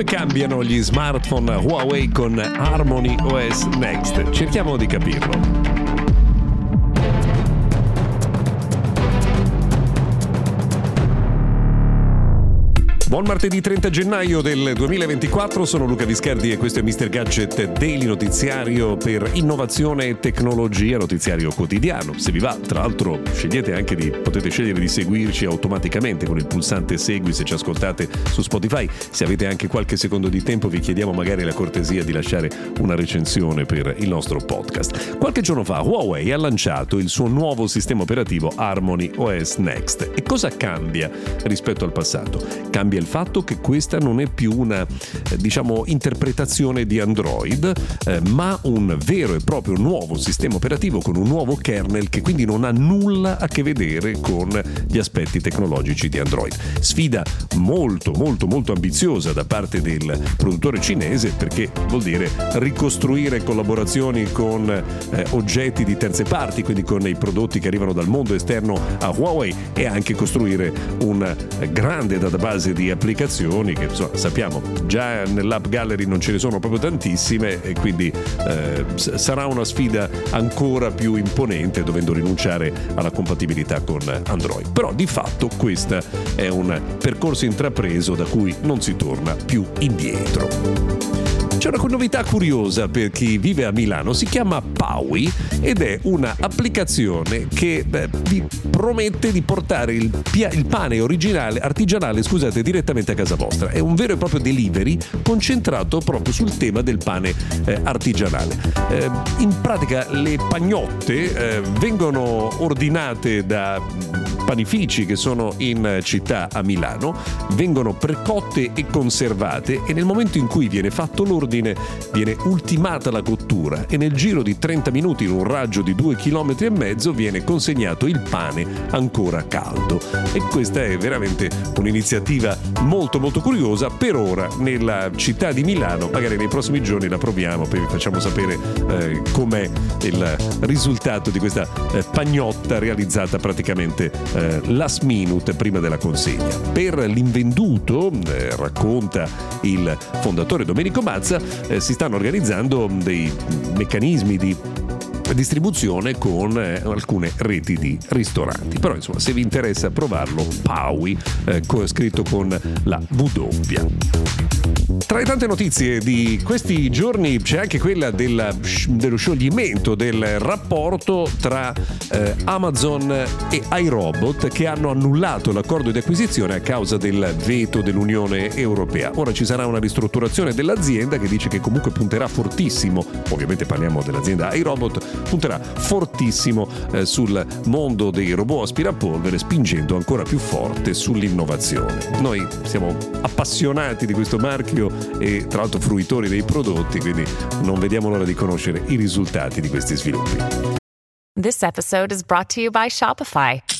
Come cambiano gli smartphone Huawei con Harmony OS Next? Cerchiamo di capirlo. Buon martedì 30 gennaio del 2024, sono Luca Viscardi e questo è Mr. Gadget Daily Notiziario per innovazione e tecnologia, notiziario quotidiano. Se vi va, tra l'altro, scegliete anche di, potete scegliere di seguirci automaticamente con il pulsante Segui se ci ascoltate su Spotify. Se avete anche qualche secondo di tempo vi chiediamo magari la cortesia di lasciare una recensione per il nostro podcast. Qualche giorno fa Huawei ha lanciato il suo nuovo sistema operativo Harmony OS Next. E cosa cambia rispetto al passato? Cambia il fatto che questa non è più una eh, diciamo, interpretazione di Android, eh, ma un vero e proprio nuovo sistema operativo con un nuovo kernel che quindi non ha nulla a che vedere con gli aspetti tecnologici di Android. Sfida molto molto molto ambiziosa da parte del produttore cinese perché vuol dire ricostruire collaborazioni con eh, oggetti di terze parti, quindi con i prodotti che arrivano dal mondo esterno a Huawei e anche costruire un grande database di applicazioni che insomma, sappiamo già nell'app gallery non ce ne sono proprio tantissime e quindi eh, sarà una sfida ancora più imponente dovendo rinunciare alla compatibilità con Android. Però di fatto questo è un percorso intrapreso da cui non si torna più indietro. C'è una novità curiosa per chi vive a Milano, si chiama Paui ed è un'applicazione che beh, vi promette di portare il, pia- il pane originale, artigianale, scusate, direttamente a casa vostra. È un vero e proprio delivery concentrato proprio sul tema del pane eh, artigianale. Eh, in pratica le pagnotte eh, vengono ordinate da panifici che sono in città a Milano, vengono precotte e conservate e nel momento in cui viene fatto l'ordine viene ultimata la cottura e nel giro di 30 minuti in un raggio di 2 km e mezzo viene consegnato il pane ancora caldo. E questa è veramente un'iniziativa molto molto curiosa per ora nella città di Milano, magari nei prossimi giorni la proviamo, poi vi facciamo sapere eh, com'è il risultato di questa eh, pagnotta realizzata praticamente eh, eh, last minute prima della consegna. Per l'invenduto, eh, racconta il fondatore Domenico Mazza, eh, si stanno organizzando dei meccanismi di distribuzione con eh, alcune reti di ristoranti. Però insomma, se vi interessa provarlo, Paui, eh, scritto con la W. Tra le tante notizie di questi giorni c'è anche quella della, dello scioglimento del rapporto tra eh, Amazon e iRobot che hanno annullato l'accordo di acquisizione a causa del veto dell'Unione Europea. Ora ci sarà una ristrutturazione dell'azienda che dice che comunque punterà fortissimo, ovviamente parliamo dell'azienda iRobot, punterà fortissimo eh, sul mondo dei robot aspirapolvere spingendo ancora più forte sull'innovazione. Noi siamo appassionati di questo marchio e tra l'altro fruitori dei prodotti, quindi non vediamo l'ora di conoscere i risultati di questi sviluppi. This episode is brought to you by Shopify.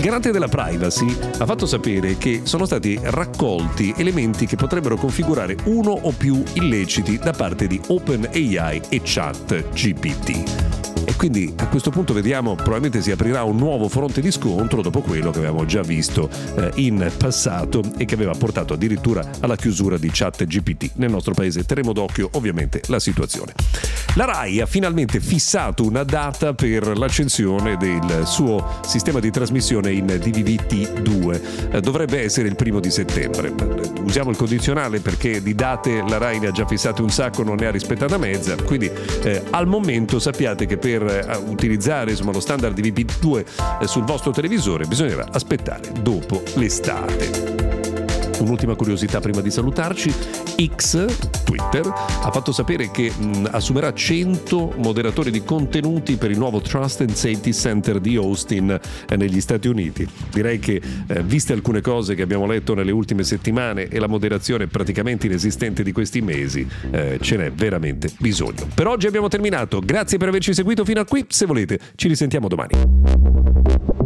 Il garante della privacy ha fatto sapere che sono stati raccolti elementi che potrebbero configurare uno o più illeciti da parte di OpenAI e ChatGPT quindi a questo punto vediamo, probabilmente si aprirà un nuovo fronte di scontro dopo quello che avevamo già visto eh, in passato e che aveva portato addirittura alla chiusura di chat GPT. Nel nostro paese terremo d'occhio ovviamente la situazione. La RAI ha finalmente fissato una data per l'accensione del suo sistema di trasmissione in DVB-T2. Eh, dovrebbe essere il primo di settembre. Usiamo il condizionale perché di date la RAI ne ha già fissate un sacco, non ne ha rispettata mezza, quindi eh, al momento sappiate che per eh, utilizzare insomma, lo standard DVB-2 eh, sul vostro televisore bisognerà aspettare dopo l'estate. Un'ultima curiosità prima di salutarci, X, Twitter, ha fatto sapere che mh, assumerà 100 moderatori di contenuti per il nuovo Trust and Safety Center di Austin eh, negli Stati Uniti. Direi che, eh, viste alcune cose che abbiamo letto nelle ultime settimane e la moderazione praticamente inesistente di questi mesi, eh, ce n'è veramente bisogno. Per oggi abbiamo terminato, grazie per averci seguito fino a qui, se volete ci risentiamo domani.